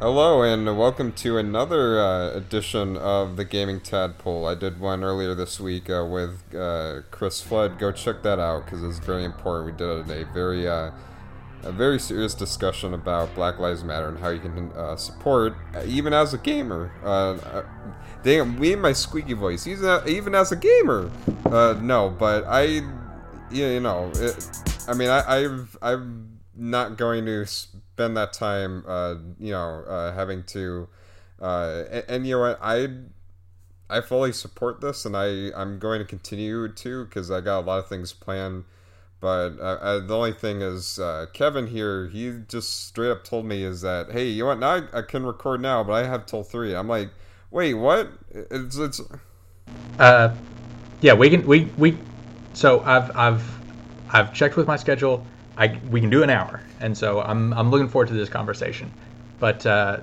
Hello and welcome to another uh, edition of the Gaming Tadpole. I did one earlier this week uh, with uh, Chris Flood. Go check that out because it's very important. We did a very, uh, a very serious discussion about Black Lives Matter and how you can uh, support, uh, even as a gamer. damn, me and my squeaky voice. Even as a gamer. no, but I, you know, it, I mean, I, I've, I'm not going to spend that time, uh, you know, uh, having to, uh, and, and, you know what, I, I fully support this, and I I'm going to continue to because I got a lot of things planned. But uh, uh, the only thing is, uh, Kevin here, he just straight up told me is that, hey, you know? Now I, I can record now, but I have till three. I'm like, wait, what? It's it's. Uh, yeah, we can we we. So I've I've I've checked with my schedule. I we can do an hour, and so I'm I'm looking forward to this conversation. But uh,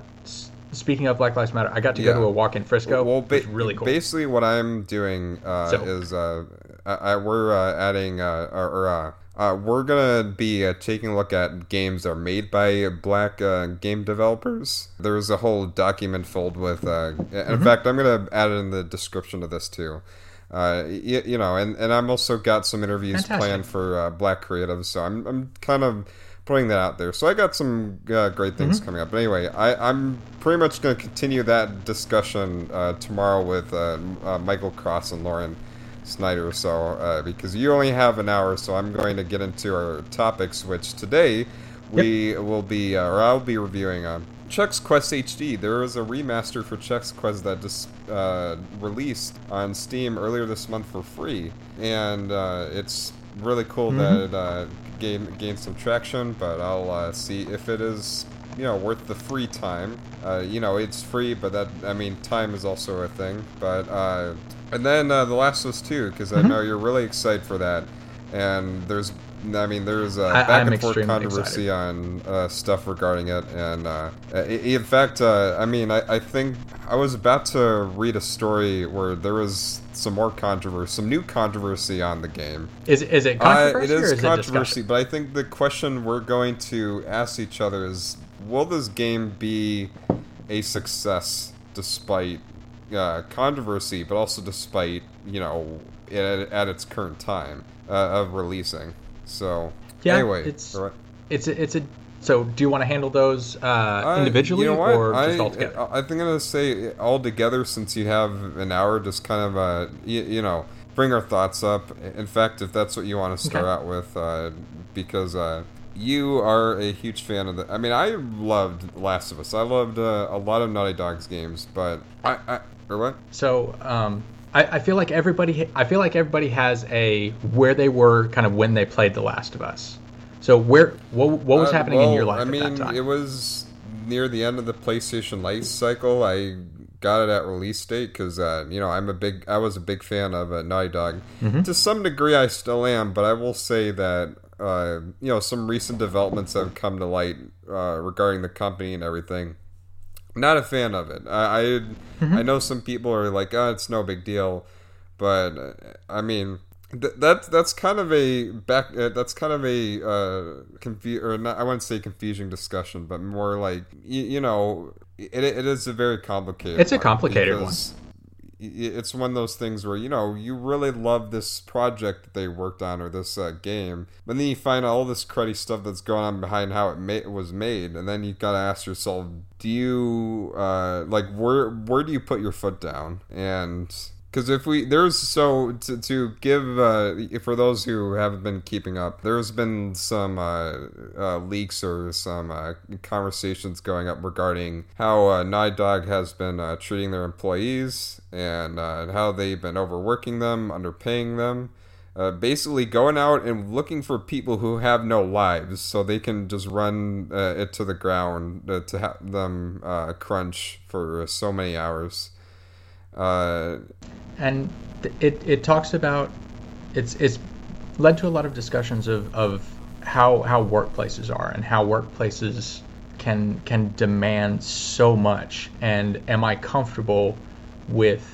speaking of Black Lives Matter, I got to yeah. go to a walk in Frisco. Well, ba- really cool. Basically, what I'm doing uh, so, is uh, I, I, we're uh, adding uh, or. Uh, uh, we're gonna be uh, taking a look at games that are made by black uh, game developers. There's a whole document filled with. in mm-hmm. fact, I'm gonna add it in the description of this too uh, you, you, know, and, and I'm also got some interviews Fantastic. planned for uh, Black creatives, so I'm, I'm kind of putting that out there. So I got some uh, great things mm-hmm. coming up. But anyway, I, I'm pretty much going to continue that discussion uh, tomorrow with uh, uh, Michael Cross and Lauren Snyder. So uh, because you only have an hour, so I'm going to get into our topics, which today we yep. will be, or I'll be reviewing. Chex Quest HD. There is a remaster for Chex Quest that just uh, released on Steam earlier this month for free, and uh, it's really cool mm-hmm. that it uh, gained, gained some traction. But I'll uh, see if it is you know worth the free time. Uh, you know it's free, but that I mean time is also a thing. But uh, and then The Last of Us Two, because mm-hmm. I know you're really excited for that, and there's I mean, there's a back I, and forth controversy excited. on uh, stuff regarding it, and uh, in fact, uh, I mean, I, I, think I was about to read a story where there was some more controversy, some new controversy on the game. Is is it controversy? it is is controversy, it but I think the question we're going to ask each other is: Will this game be a success despite uh, controversy, but also despite you know at, at its current time uh, of releasing? So yeah, anyway, it's right. it's a, it's a. So do you want to handle those uh, individually you know or just I, all together? I think I'm gonna say all together since you have an hour. Just kind of uh, you, you know bring our thoughts up. In fact, if that's what you want to start okay. out with, uh, because uh, you are a huge fan of the. I mean, I loved Last of Us. I loved uh, a lot of Naughty Dog's games, but I, I or what? So, um, I, I, feel like everybody I feel like everybody has a where they were kind of when they played The Last of Us. So where what, what was uh, happening well, in your life I mean, it was near the end of the PlayStation life cycle. I got it at release date because uh, you know I'm a big I was a big fan of uh, Naughty Dog. Mm-hmm. To some degree, I still am, but I will say that uh, you know some recent developments have come to light uh, regarding the company and everything not a fan of it. I I, mm-hmm. I know some people are like, oh, it's no big deal, but I mean. Th- that's that's kind of a back. Uh, that's kind of a uh, confu- or not. I wouldn't say confusing discussion, but more like you, you know, it, it is a very complicated. It's a complicated one it's one of those things where you know you really love this project that they worked on or this uh, game, but then you find all this cruddy stuff that's going on behind how it ma- was made, and then you gotta ask yourself, do you uh, like where where do you put your foot down? And because if we there's so to, to give uh, for those who haven't been keeping up there's been some uh, uh, leaks or some uh, conversations going up regarding how uh, has been uh, treating their employees and uh, how they've been overworking them underpaying them basically going out and looking for people who have no lives so they can just run it to the ground to have them crunch for so many hours uh, and it, it talks about it's it's led to a lot of discussions of, of how how workplaces are and how workplaces can can demand so much. And am I comfortable with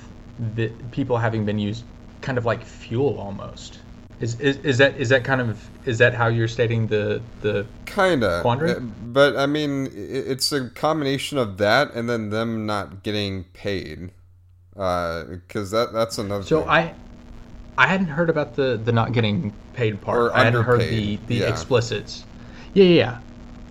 the people having been used kind of like fuel almost? Is, is, is that is that kind of is that how you're stating the the kind of quandary? Uh, but I mean, it's a combination of that and then them not getting paid, because uh, that that's another. So thing. I I hadn't heard about the the not getting paid part. Or I hadn't heard the the yeah. explicits. Yeah, yeah.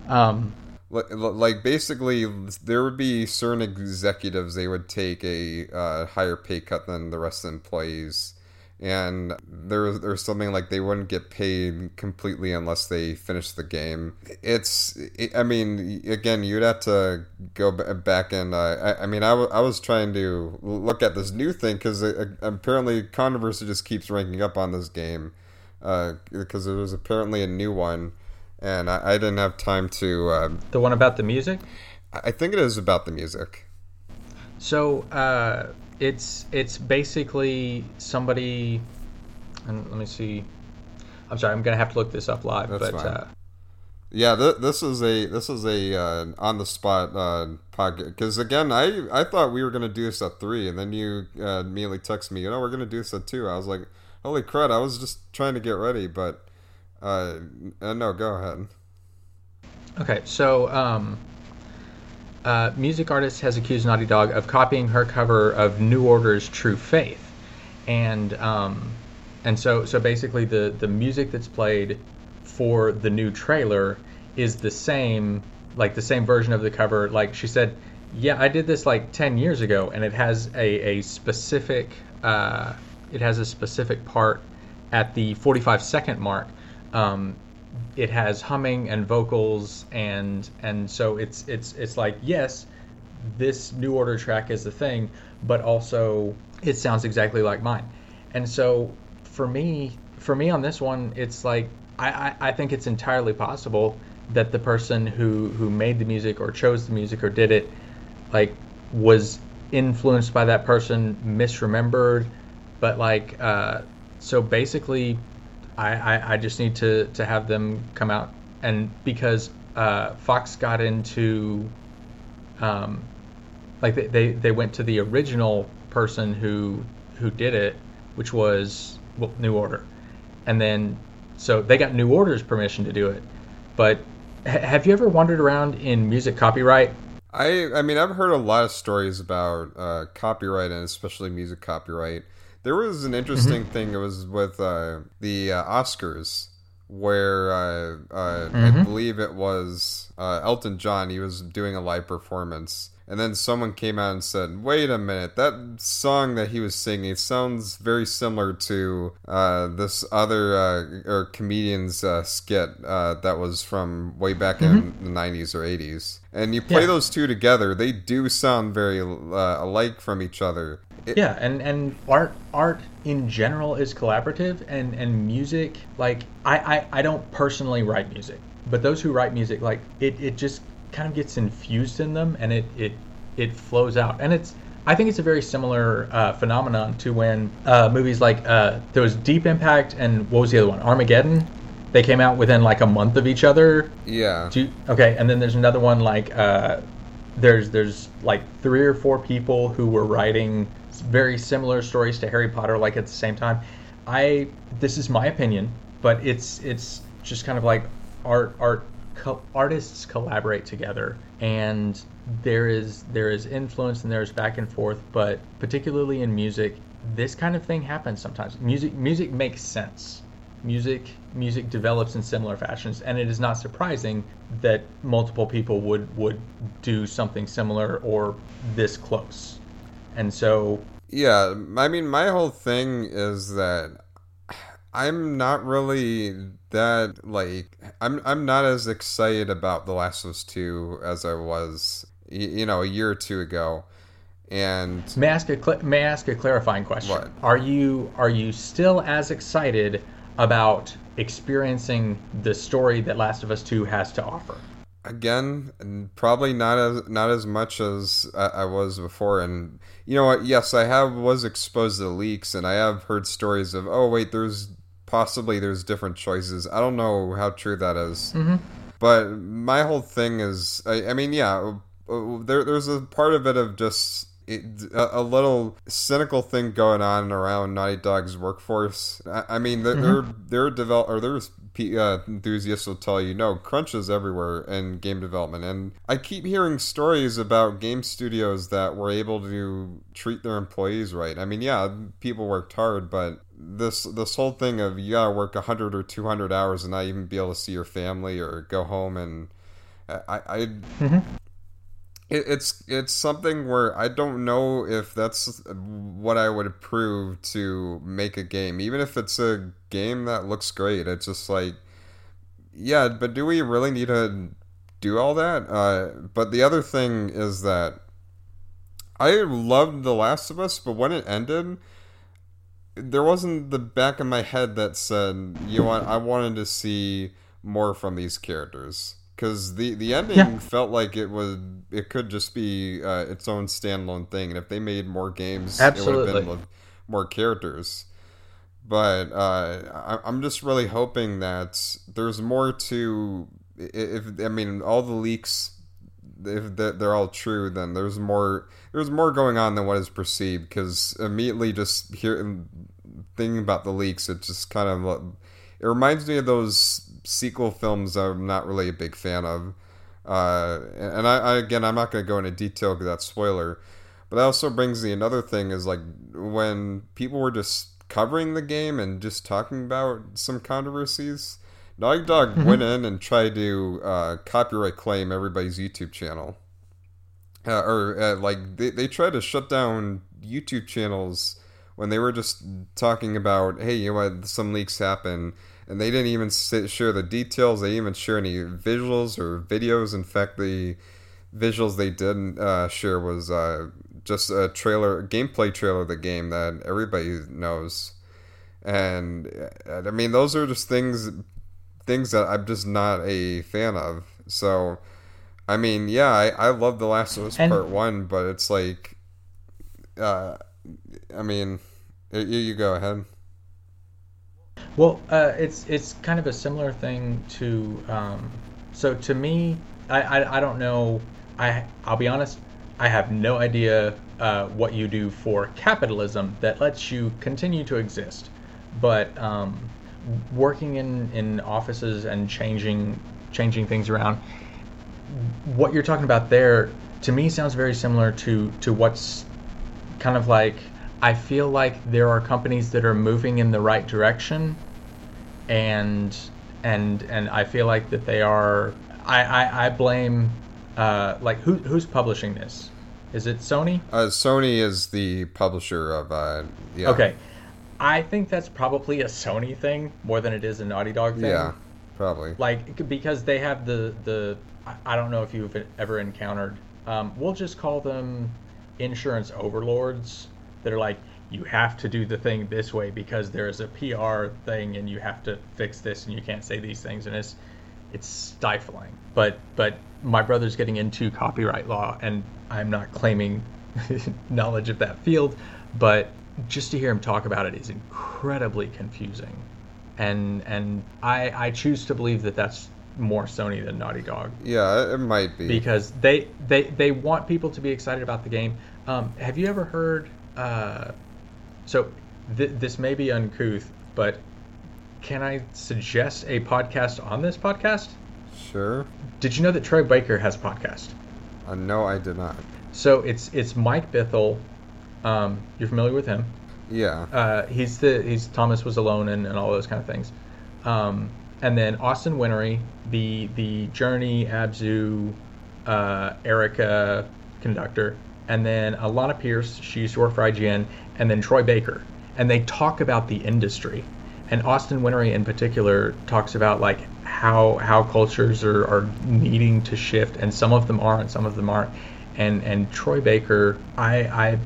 yeah. Um, like basically there would be certain executives they would take a uh, higher pay cut than the rest of the employees and there there's something like they wouldn't get paid completely unless they finished the game. It's it, I mean again you'd have to go back and uh, I, I mean I, w- I was trying to look at this new thing because apparently controversy just keeps ranking up on this game because uh, there was apparently a new one and I, I didn't have time to. Uh, the one about the music. I think it is about the music. So uh, it's it's basically somebody. And let me see. I'm sorry. I'm gonna have to look this up live. That's but, fine. Uh, yeah, th- this is a this is a uh, on the spot uh, podcast. Because again, I I thought we were gonna do this at three, and then you uh, immediately text me, you know, we're gonna do this at two. I was like, holy crud! I was just trying to get ready, but uh, uh, no, go ahead. Okay, so um, uh, music artist has accused Naughty Dog of copying her cover of New Order's "True Faith," and um, and so so basically the the music that's played for the new trailer is the same, like the same version of the cover. Like she said, yeah, I did this like ten years ago, and it has a a specific uh, it has a specific part at the 45 second mark um, it has humming and vocals and and so it's it's it's like yes this new order track is the thing but also it sounds exactly like mine. And so for me for me on this one it's like I, I, I think it's entirely possible that the person who who made the music or chose the music or did it like was influenced by that person misremembered but like uh, so basically I, I, I just need to, to have them come out and because uh, Fox got into um, like they, they, they went to the original person who who did it, which was well, New Order, and then so they got New Order's permission to do it. But ha- have you ever wandered around in music copyright? I I mean I've heard a lot of stories about uh, copyright and especially music copyright. There was an interesting mm-hmm. thing. It was with uh, the uh, Oscars, where uh, uh mm-hmm. I believe it was uh, Elton John. He was doing a live performance, and then someone came out and said, "Wait a minute, that song that he was singing sounds very similar to uh, this other or comedian's skit that was from way back mm-hmm. in the '90s or '80s." And you play yeah. those two together, they do sound very alike from each other it, yeah, and and art art in general is collaborative, and and music like I, I I don't personally write music, but those who write music like it it just kind of gets infused in them, and it it it flows out, and it's I think it's a very similar uh, phenomenon to when uh, movies like uh, there was Deep Impact and what was the other one Armageddon. They came out within like a month of each other. Yeah. You, okay, and then there's another one like uh, there's there's like three or four people who were writing very similar stories to Harry Potter, like at the same time. I this is my opinion, but it's it's just kind of like art art co- artists collaborate together, and there is there is influence and there's back and forth, but particularly in music, this kind of thing happens sometimes. Music music makes sense. Music music develops in similar fashions, and it is not surprising that multiple people would would do something similar or this close. And so yeah, I mean, my whole thing is that I'm not really that like I'm I'm not as excited about The Last of Us 2 as I was you know a year or two ago. And may I ask a cl- may I ask a clarifying question? What? Are you are you still as excited about experiencing the story that Last of Us 2 has to offer? again probably not as not as much as I, I, was before and you know what yes i have was exposed to leaks and i have heard stories of oh wait there's possibly there's different choices i don't know how true that is. Mm-hmm. but my whole thing is i, I mean yeah uh, there, there's a part of it of just a, a, little cynical thing going on around Naughty Dog's workforce. I, I mean, they're, mm-hmm. they're, they're develop or there's uh, enthusiasts will tell you, no, crunch is everywhere in game development. And I keep hearing stories about game studios that were able to treat their employees right. I mean, yeah, people worked hard, but this this whole thing of you gotta work 100 or 200 hours and not even be able to see your family or go home and I, I mm-hmm. it, it's it's something where I don't know if that's what I would approve to make a game, even if it's a game that looks great. It's just like, yeah, but do we really need to do all that? Uh, but the other thing is that I loved The Last of Us, but when it ended, there wasn't the back of my head that said, you know what, I wanted to see more from these characters because the the ending yeah. felt like it was it could just be uh, its own standalone thing, and if they made more games, Absolutely. it would have been more characters. But uh, I, am just really hoping that there's more to. If I mean all the leaks, if they're all true, then there's more. There's more going on than what is perceived. Because immediately, just hearing thinking about the leaks, it just kind of it reminds me of those sequel films I'm not really a big fan of. Uh, and I, I, again, I'm not going to go into detail because that's spoiler. But that also brings me another thing is like when people were just covering the game and just talking about some controversies. Naughty Dog mm-hmm. went in and tried to uh, copyright claim everybody's YouTube channel. Uh, or uh, like they, they tried to shut down YouTube channels when they were just talking about, hey, you know what, some leaks happen and they didn't even share the details. They didn't even share any visuals or videos. In fact, the visuals they did uh, share was uh, just a trailer, a gameplay trailer of the game that everybody knows. And uh, I mean, those are just things, things that I'm just not a fan of. So, I mean, yeah, I, I love The Last of Us and, Part One, but it's like, uh, I mean, you, you go ahead. Well, uh, it's it's kind of a similar thing to. Um, so to me, I, I, I don't know. I I'll be honest. I have no idea uh, what you do for capitalism that lets you continue to exist. But um, working in, in offices and changing changing things around, what you're talking about there to me sounds very similar to to what's kind of like I feel like there are companies that are moving in the right direction, and and and I feel like that they are. I I, I blame uh, like who who's publishing this? Is it Sony? Uh, Sony is the publisher of. Uh, yeah. Okay, I think that's probably a Sony thing more than it is a Naughty Dog thing. Yeah, probably. Like because they have the the. I don't know if you've ever encountered. Um, we'll just call them insurance overlords that are like, you have to do the thing this way because there's a PR thing and you have to fix this and you can't say these things and it's it's stifling. But but my brother's getting into copyright law and I'm not claiming knowledge of that field, but just to hear him talk about it is incredibly confusing. And and I I choose to believe that that's more Sony than Naughty Dog. Yeah, it might be because they they they want people to be excited about the game. Um, have you ever heard uh, so th- this may be uncouth, but can I suggest a podcast on this podcast? Sure. Did you know that Troy Baker has a podcast? Uh, no, I did not. So it's it's Mike Bithell. Um, you're familiar with him? Yeah. Uh, he's the he's Thomas was alone and, and all those kind of things. Um, and then Austin Wintory, the the Journey Abzu, uh, Erica conductor, and then Alanah Pearce, she used to work for IGN, and then Troy Baker. And they talk about the industry. And Austin Wintory in particular talks about like how how cultures are, are needing to shift and some of them are and some of them aren't. And and Troy Baker, I I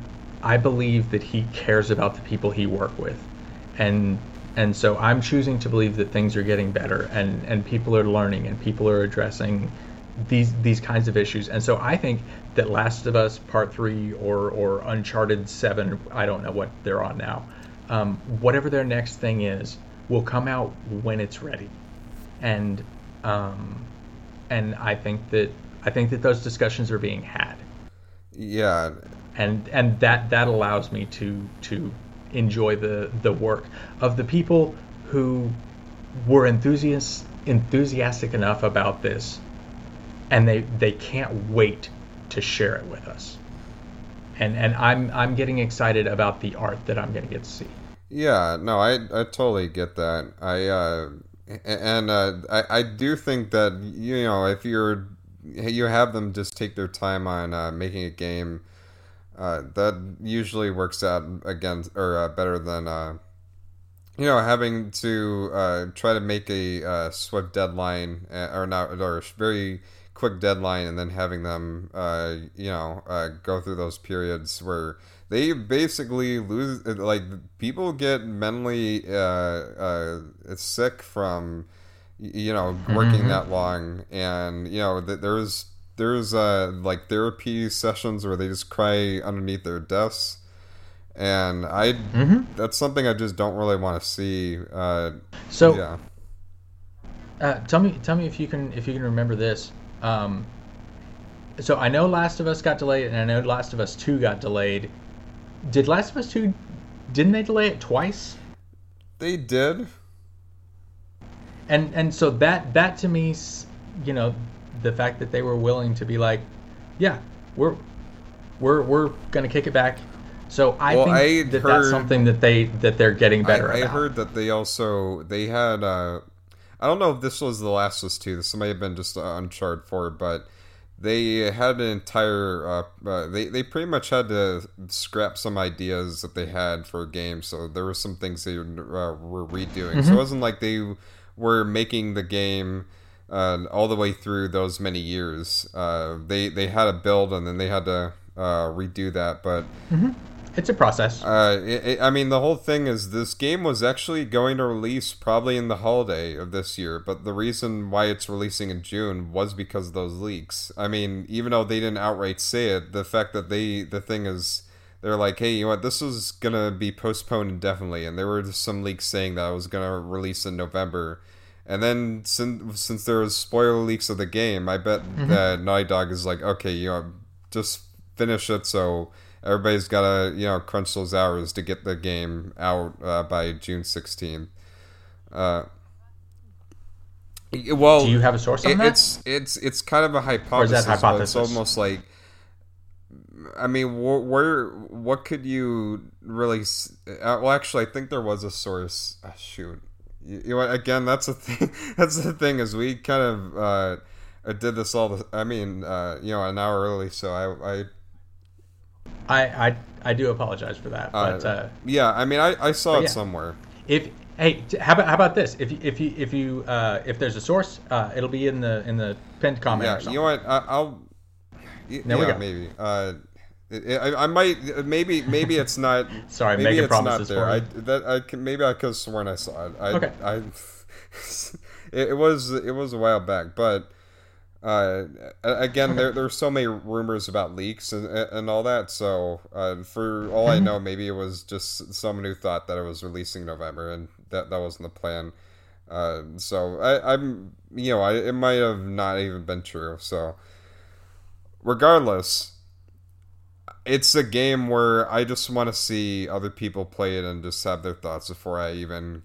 I believe that he cares about the people he work with. And and so I'm choosing to believe that things are getting better and, and people are learning and people are addressing these these kinds of issues. And so I think that Last of Us Part Three or or Uncharted Seven, I don't know what they're on now. Um, whatever their next thing is, will come out when it's ready, and um, and I think that I think that those discussions are being had. Yeah, and and that that allows me to to enjoy the the work of the people who were enthusiasts enthusiastic enough about this and they they can't wait to share it with us. And and i'm i'm getting excited about the art that i'm going to get to see. Yeah no i i totally get that. I uh and uh i i do think that you know if you're you have them just take their time on uh, making a game uh, that usually works out against or uh, better than uh, you know having to uh, try to make a uh, swift deadline uh, or not or very quick deadline and then having them you know go through those periods where they basically lose like people get mentally sick from you know working mm-hmm. that long and you know there's there's uh like therapy sessions where they just cry underneath their desks. And i mm-hmm. that's something i just don't really want to see uh so yeah. uh, tell me tell me if you can if you can remember this. Um so i know last of us got delayed and i know last of us 2 got delayed. Did last of us 2 didn't they delay it twice? They did. And and so that that to me you know the fact that they were willing to be like, yeah, we're we're we're gonna kick it back. So I well, think I that heard, that's something that they that they're getting better. I, I heard that they also they had. Uh, I don't know if this was the last of Us Two. This may have been just Uncharted Four, but they had an entire. Uh, uh, they they pretty much had to scrap some ideas that they had for a game. So there were some things they uh, were redoing. Mm-hmm. So it wasn't like they were making the game uh, all the way through those many years. Uh, they they had a build and then they had to uh, redo that, but mm-hmm. it's a process. Uh, it, it, I mean, the whole thing is this game was actually going to release probably in the holiday of this year, but the reason why it's releasing in June was because of those leaks. I mean, even though they didn't outright say it, the fact that they the thing is. They're like, hey, you know what? This is gonna be postponed indefinitely, and there were some leaks saying that it was gonna release in November and then since since there was spoiler leaks of the game, I bet mm-hmm. that Naughty Dog is like, okay, you know, just finish it so everybody's got to you know crunch those hours to get the game out uh, by June sixteenth. Uh, well, do you have a source on it, that? It's it's it's kind of a hypothesis. hypothesis? it's almost like. I mean, where, what could you really? Uh, well, actually, I think there was a source. Oh, shoot, you, know? Again, that's the thing. That's the thing is we kind of uh, did this all. The, I mean, uh, you know, an hour early, so I, I I, I, I do apologize for that. But uh, uh, yeah, I mean, I, I saw it yeah. somewhere. If hey, how about how about this? If you if you if you uh, if there's a source, uh, it'll be in the in the pinned comment. Yeah, you know what? I, will there yeah, we go. Maybe. I, I, might maybe maybe it's not. Sorry, maybe it's not there. I that I can, maybe I could have sworn I saw it. I, okay. I it, it, was it was a while back, but uh, again, okay. there there's so many rumors about leaks and, and all that. So uh, for all I mm-hmm. know, maybe it was just someone who thought that it was releasing November, and that that wasn't the plan. Uh, so I, am you know I, it might have not even been true. So regardless it's a game where I just want to see other people play it and just have their thoughts before I even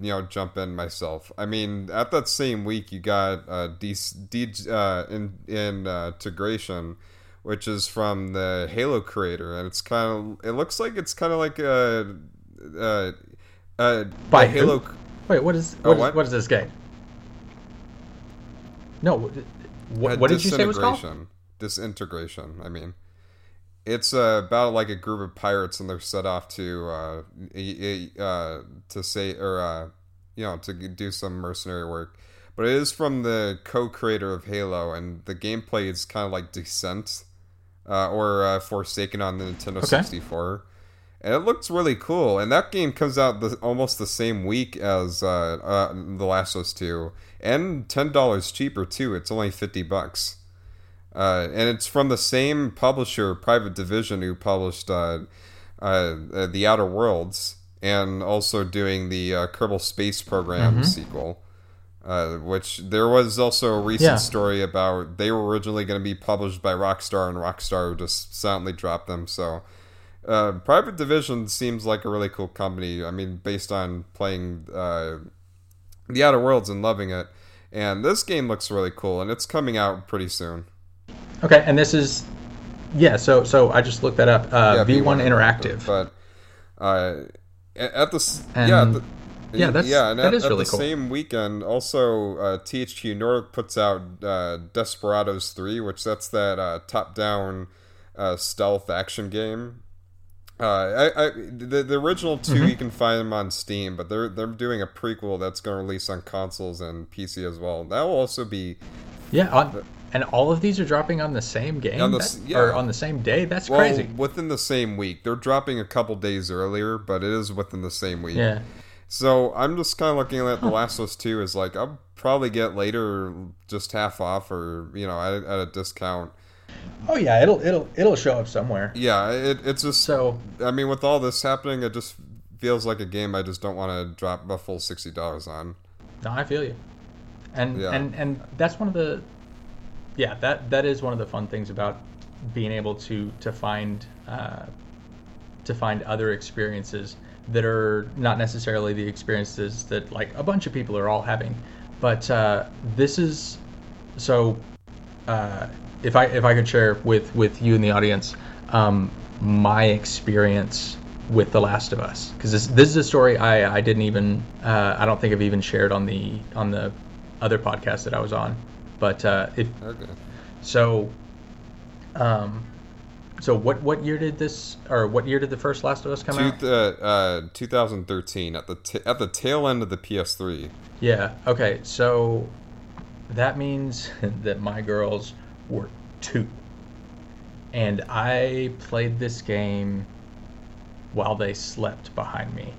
you know jump in myself. I mean, at that same week you got uh, D, D uh, in in uh, integration, which is from the Halo creator, and it's kind of it looks like it's kind of like a, a, a by Halo. Who? Wait, what is what, oh, what? Is, what is this game? No, what, what did you say was called? Disintegration. I mean it's uh, about like a group of pirates and they're set off to uh, uh, to say or uh, you know to do some mercenary work. But it is from the co-creator of halo and the gameplay is kind of like descent uh, or uh, forsaken on the nintendo okay. 64 and it looks really cool. And that game comes out the, almost the same week as the last of us 2 and $10 cheaper too. It's only 50 bucks uh, and it's from the same publisher, Private Division, who published uh, uh, uh The Outer Worlds and also doing the uh, Kerbal Space Program mm-hmm. sequel. Uh, which there was also a recent yeah. story about they were originally going to be published by Rockstar and Rockstar just silently dropped them. So, uh, Private Division seems like a really cool company. I mean, based on playing uh, The Outer Worlds and loving it, and this game looks really cool, and it's coming out pretty soon. Okay, and this is yeah. So so I just looked that up. Uh, yeah, V1, V1 Interactive, but uh, at the and, yeah. The, yeah, that's yeah, and that at, is really at the cool. same weekend, also uh, THQ Nordic puts out uh, Desperados Three, which that's that uh, top-down uh, stealth action game. Uh, I, I the, the original 2 mm-hmm. you can find them on Steam, but they're they're doing a prequel that's going to release on consoles and PC as well. That will also be yeah. On, and all of these are dropping on the same game, on the, yeah. or on the same day. That's well, crazy. Within the same week, they're dropping a couple days earlier, but it is within the same week. Yeah. So I'm just kind of looking at The Last of Us 2 as like I'll probably get later just half off or you know at, at a discount. Oh yeah, it'll it'll it'll show up somewhere. Yeah, it, it's just so. I mean, with all this happening, it just feels like a game I just don't want to drop a full sixty dollars on. No, I feel you, and yeah. and and that's one of the, yeah that that is one of the fun things about being able to to find uh, to find other experiences that are not necessarily the experiences that like a bunch of people are all having. But uh, this is so. Uh, if I if I could share with with you and the audience um, my experience with The Last of Us, because this this is a story I I didn't even uh, I don't think I've even shared on the on the other podcast that I was on, but uh, it. Okay. So. Um, so what what year did this or what year did the first Last of Us come Two, out? Uh, uh, 2013 at the t- at the tail end of the PS3. Yeah. Okay. So that means that my girls were two, and I played this game while they slept behind me.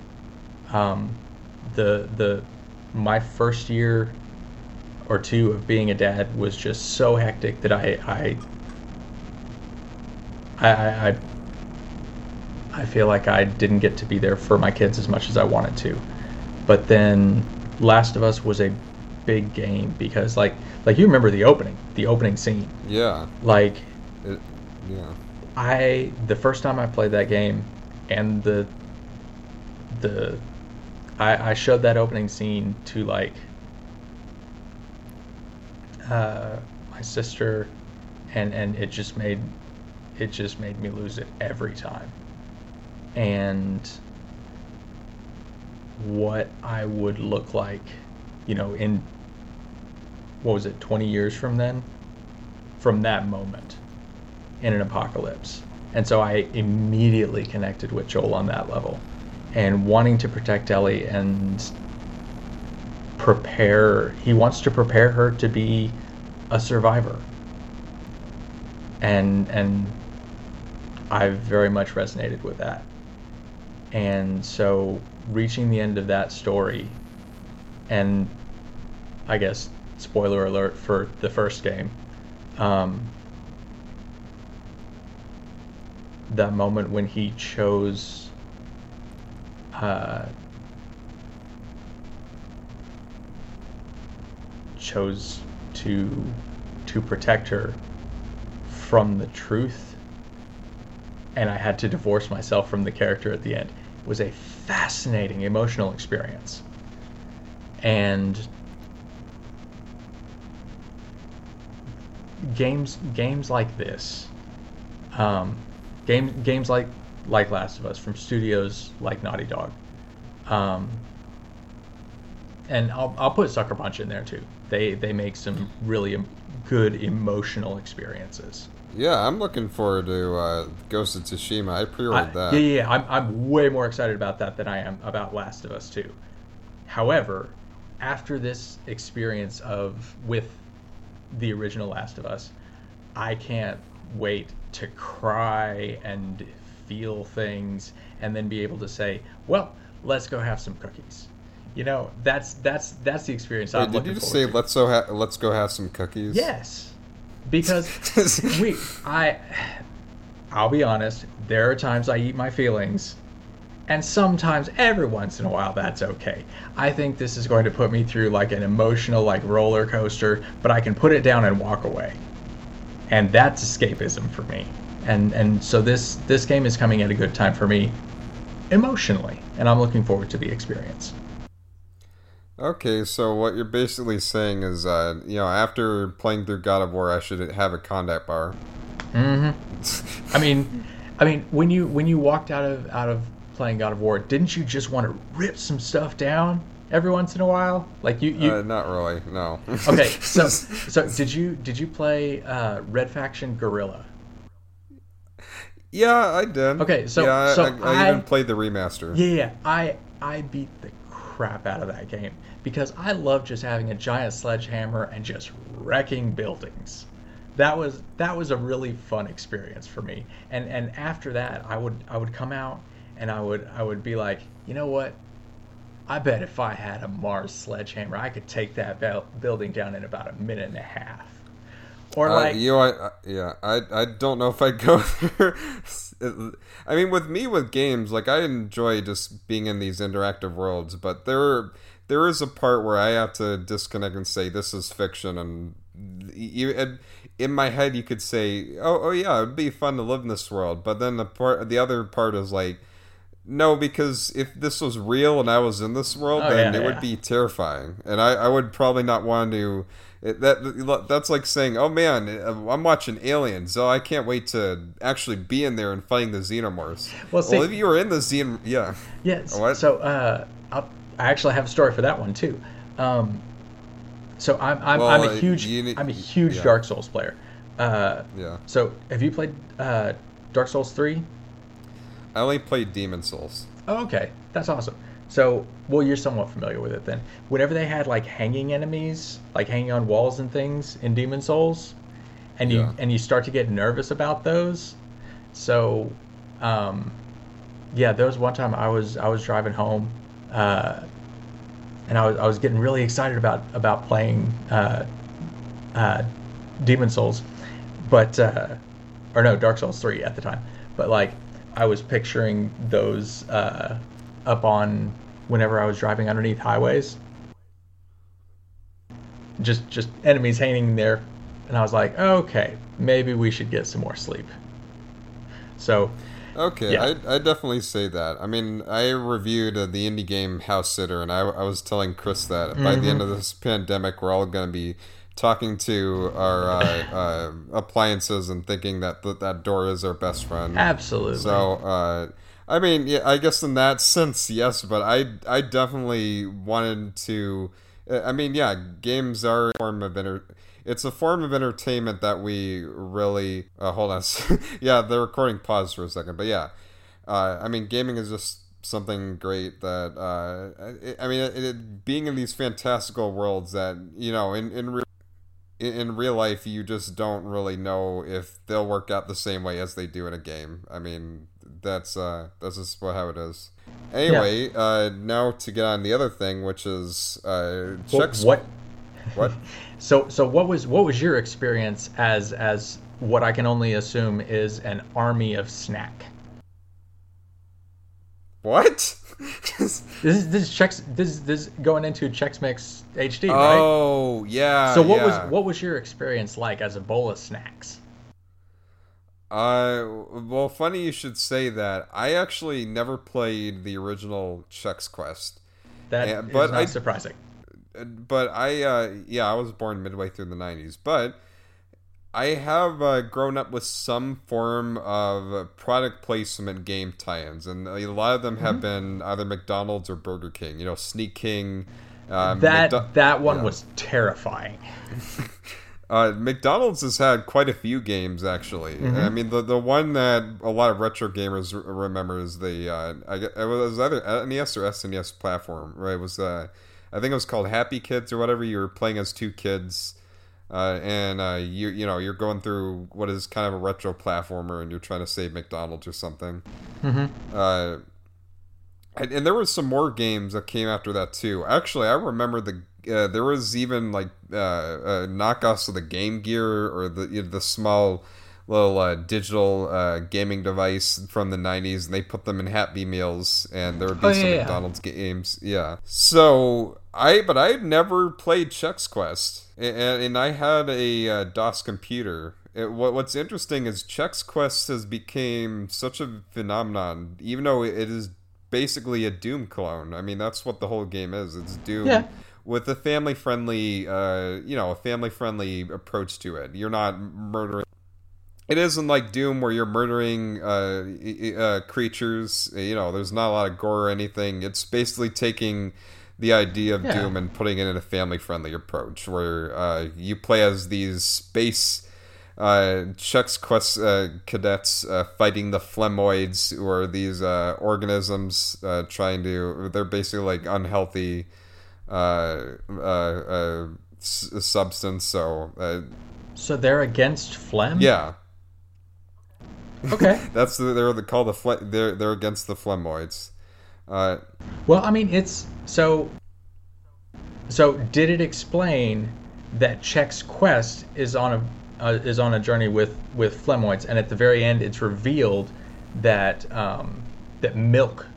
Um, the the my first year or two of being a dad was just so hectic that I I I, I I feel like I didn't get to be there for my kids as much as I wanted to. But then Last of Us was a big game because like like you remember the opening, the opening scene. Yeah. Like it, yeah. I the first time I played that game and the the I, I showed that opening scene to like uh, my sister and and it just made it just made me lose it every time. And what I would look like, you know, in what was it, 20 years from then? From that moment in an apocalypse. And so I immediately connected with Joel on that level and wanting to protect Ellie and prepare, he wants to prepare her to be a survivor. And, and I very much resonated with that. And so reaching the end of that story, and I guess spoiler alert for the first game, um, that moment when he chose uh, chose to to protect her from the truth and I had to divorce myself from the character at the end. It was a fascinating emotional experience. And games games like this, um, games games like like Last of Us from studios like Naughty Dog, um, and I'll I'll put Sucker Punch in there too. They they make some really good emotional experiences. Yeah, I'm looking forward to uh, Ghost of Tsushima. I pre-ordered that. Yeah, yeah, I'm, I'm way more excited about that than I am about Last of Us 2. However, after this experience of with the original Last of Us, I can't wait to cry and feel things and then be able to say, "Well, let's go have some cookies." You know, that's that's that's the experience Wait, I'm did looking you just say to. let's so ha- let's go have some cookies? Yes because we I I'll be honest, there are times I eat my feelings And sometimes, every once in a while, that's okay. I think this is going to put me through like an emotional, like roller coaster, but I can put it down and walk away. And that's escapism for me. And and so this this game is coming at a good time for me emotionally, and I'm looking forward to the experience. Okay, so what you're basically saying is, uh, you know, after playing through God of War, I should have a combat bar. Mm-hmm. I mean, I mean, when you when you walked out of out of playing God of War, didn't you just want to rip some stuff down every once in a while? Like you, you... Uh, not really, no. okay, so so did you did you play uh, Red Faction Guerrilla? Yeah, I did. Okay, so yeah, so I, I, I even played the remaster. Yeah, yeah, I I beat the crap out of that game because I love just having a giant sledgehammer and just wrecking buildings. That was that was a really fun experience for me. And and after that, I would I would come out and I would I would be like, you know what? I bet if I had a Mars sledgehammer, I could take that building down in about a minute and a half. Or uh, like you, know, I, yeah, I I don't know if I go there. I mean, with me with games, like I enjoy just being in these interactive worlds, but there there is a part where I have to disconnect and say this is fiction, and you, in my head you could say, oh, oh yeah, it'd be fun to live in this world, but then the part, the other part is like, no, because if this was real and I was in this world, oh, then yeah, it yeah. would be terrifying, and I, I would probably not want to it, that that's like saying, "Oh man, I'm watching Aliens, so I can't wait to actually be in there and fighting the xenomorphs." Well, see, well if you were in the xenom, yeah, yes. What? So uh, i actually have a story for that one too. Um, so I'm I'm, well, I'm a huge need, I'm a huge yeah. Dark Souls player. Uh, yeah. So have you played uh, Dark Souls three? I only played Demon's Souls. Oh, okay, that's awesome. So, well, you're somewhat familiar with it then. Whenever they had like hanging enemies, like hanging on walls and things in Demon's Souls, and you yeah. and you start to get nervous about those. So, um, yeah, there was one time I was I was driving home, uh, and I was I was getting really excited about about playing uh, uh, Demon's Souls, but uh, or no Dark Souls three at the time, but like I was picturing those uh, up on whenever I was driving underneath highways. Just just enemies hanging there, and I was like, okay, maybe we should get some more sleep. So. Okay, yeah. I I definitely say that. I mean, I reviewed uh, the indie game House Sitter, and I, I was telling Chris that mm-hmm. by the end mm-hmm. of this pandemic, we're all going to be talking to our uh, uh, appliances and thinking that th- that door is our best friend. Absolutely. So, uh, I mean, yeah, I guess in that sense, yes, but I I definitely wanted to. I mean, yeah, games are a form of enter. It's a form of entertainment that we really. Uh, hold on, yeah, the recording paused for a second, but yeah, uh, I mean, gaming is just something great that uh, it, I mean, it, it, being in these fantastical worlds that you know, in in real in real life, you just don't really know if they'll work out the same way as they do in a game. I mean, that's uh that's just how it is. Anyway, yeah. uh, now to get on the other thing, which is uh, well, what what. so so what was what was your experience as as what I can only assume is an army of snack? What? this is this is checks this is this is going into Chex Mix HD, right? Oh yeah. So what yeah. was what was your experience like as a bowl of snacks? Uh, well, funny you should say that. I actually never played the original Chex Quest. That and, but is not I, surprising. But I, uh, yeah, I was born midway through the '90s. But I have uh, grown up with some form of product placement game tie-ins, and a lot of them have mm-hmm. been either McDonald's or Burger King. You know, Sneak King. Um, that McDo- that one yeah. was terrifying. Uh, McDonald's has had quite a few games actually. Mm-hmm. I mean, the the one that a lot of retro gamers remember is the uh, I it was either NES or SNES platform, right? It was uh, I think it was called Happy Kids or whatever. You were playing as two kids, uh, and uh, you you know you're going through what is kind of a retro platformer, and you're trying to save McDonald's or something. Mm-hmm. Uh, and, and, there was some more games that came after that too. Actually, I remember the uh, there was even like uh, uh, knockoffs of the Game Gear or the you know, the small little uh, digital uh, gaming device from the 90s and they put them in happy meals and there would be oh, some yeah, mcdonald's yeah. games. Yeah. So i but I've never played chex quest and, and i had a uh, dos computer. It, what, what's interesting is chex quest has become such a phenomenon even though it is basically a doom clone. I mean that's what the whole game is. It's doom yeah with a family friendly uh you know a family friendly approach to it you're not murdering it isn't like Doom where you're murdering uh, uh, creatures. You know, there's not a lot of gore or anything. It's basically taking the idea of yeah. Doom and putting it in a family friendly approach where uh, you play as these space uh, Chex Quest uh, cadets uh, fighting the Flemoids, who are these uh, organisms uh, trying to. They're basically like unhealthy uh, uh, substance. So. so they're against phlegm. Yeah. Okay. That's the, they're the, called the fle- they're they're against the Flemoids. Uh, well, I mean, it's so. So, did it explain that Chex Quest is on a uh, is on a journey with with Flemoids, and at the very end, it's revealed that um, that Milk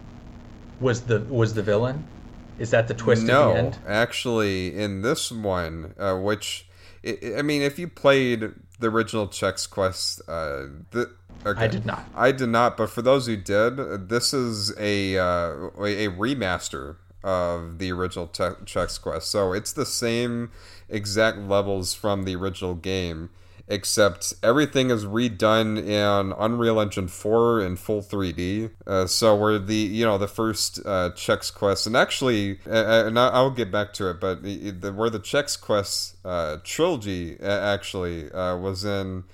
was the was the villain? Is that the twist no, at the end? actually, in this one, uh, which I mean, if you played the original Chex Quest, uh, the Okay. I did not. I did not, but for those who did, this is a uh, a remaster of the original Chex Quest. So it's the same exact levels from the original game, except everything is redone in Unreal Engine 4 in full 3D. Uh, so where the you know the first uh, Chex Quest, and actually, and I'll get back to it, but the, where the Chex Quest uh, trilogy actually uh, was in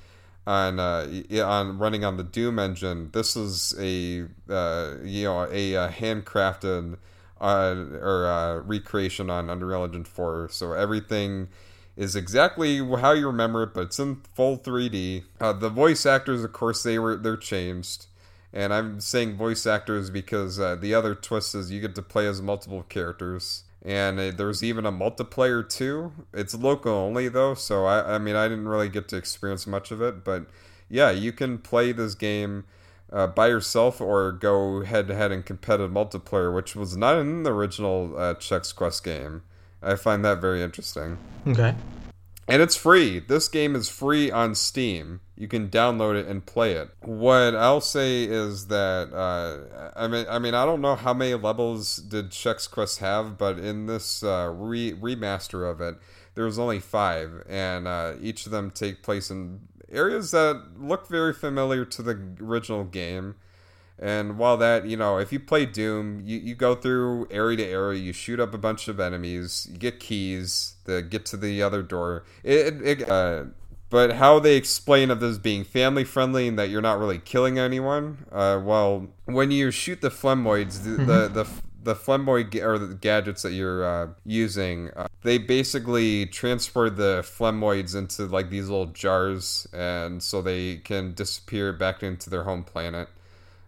on uh, on running on the Doom engine. This is a you know a, a handcrafted or recreation on Unreal Engine 4. So everything is exactly how you remember it, but it's in full 3D. Uh, the voice actors, of course, they were they're changed. And I'm saying voice actors because uh, the other twist is you get to play as multiple characters and uh, there's even a multiplayer too. It's local only though, so I, I mean I didn't really get to experience much of it, but yeah, you can play this game uh, by yourself or go head to head in competitive multiplayer, which was not in the original uh, Chex Quest game. I find that very interesting. Okay and it's free. This game is free on Steam. You can download it and play it. What I'll say is that uh, I mean, I mean, I don't know how many levels did Chex Quest have, but in this uh, re- remaster of it, there was only five, and uh, each of them take place in areas that look very familiar to the original game. And while that, you know, if you play Doom, you, you go through area to area, you shoot up a bunch of enemies, you get keys to get to the other door. It, it uh, but how they explain of this being family friendly and that you're not really killing anyone, uh, well, when you shoot the Flemoids, the, mm-hmm. the, the the Flemoid or the gadgets that you're uh, using, uh, they basically transport the Flemoids into like these little jars, and so they can disappear back into their home planet.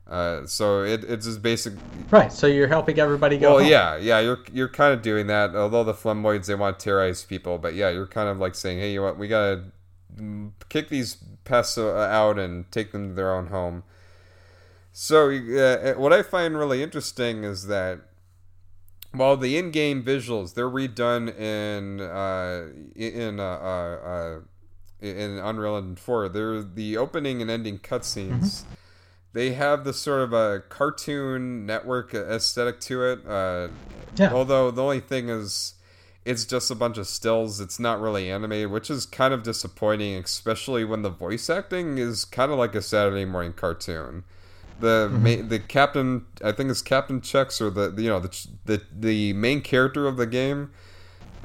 Uh, so it, it's just basic. Right. So you're helping everybody go. Well, home. yeah, yeah. You're you're kind of doing that. Although the Flemoids they want to terrorize people, but yeah, you're kind of like saying, hey, you know what? We gotta kick these pests uh, out and take them to their own home. So uh, what I find really interesting is that while the in-game visuals they're redone in uh, in uh, uh, uh in Unreal Engine 4, they're the opening and ending cutscenes. Mm-hmm they have this sort of a cartoon network aesthetic to it. Uh, yeah. Although the only thing is, it's just a bunch of stills. It's not really animated, which is kind of disappointing, especially when the voice acting is kind of like a Saturday morning cartoon. The mm-hmm. main, the captain, I think it's Captain Chex, or the you know the the the main character of the game